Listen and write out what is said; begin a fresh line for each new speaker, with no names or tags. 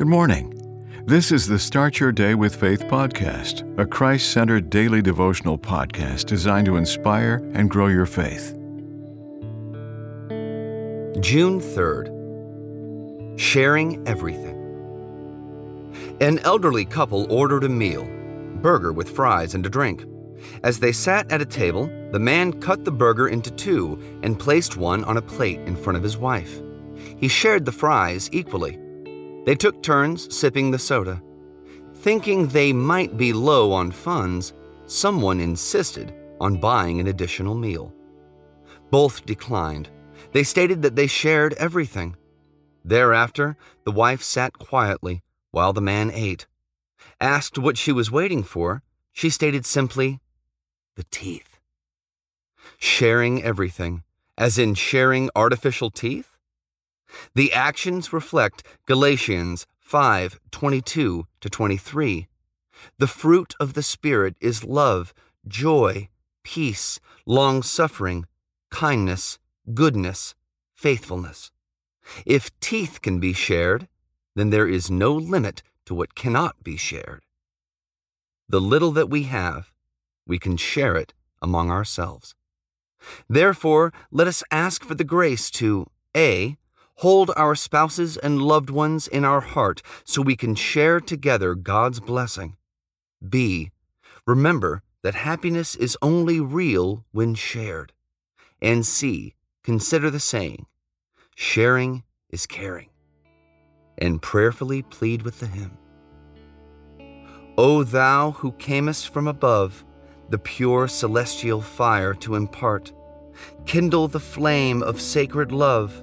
Good morning. This is the Start Your Day with Faith podcast, a Christ centered daily devotional podcast designed to inspire and grow your faith.
June 3rd. Sharing Everything. An elderly couple ordered a meal burger with fries and a drink. As they sat at a table, the man cut the burger into two and placed one on a plate in front of his wife. He shared the fries equally. They took turns sipping the soda. Thinking they might be low on funds, someone insisted on buying an additional meal. Both declined. They stated that they shared everything. Thereafter, the wife sat quietly while the man ate. Asked what she was waiting for, she stated simply, the teeth. Sharing everything, as in sharing artificial teeth? The actions reflect Galatians 5 22 to 23. The fruit of the Spirit is love, joy, peace, long suffering, kindness, goodness, faithfulness. If teeth can be shared, then there is no limit to what cannot be shared. The little that we have, we can share it among ourselves. Therefore, let us ask for the grace to A. Hold our spouses and loved ones in our heart so we can share together God's blessing. B. Remember that happiness is only real when shared. And C. Consider the saying sharing is caring. And prayerfully plead with the hymn O thou who camest from above, the pure celestial fire to impart, kindle the flame of sacred love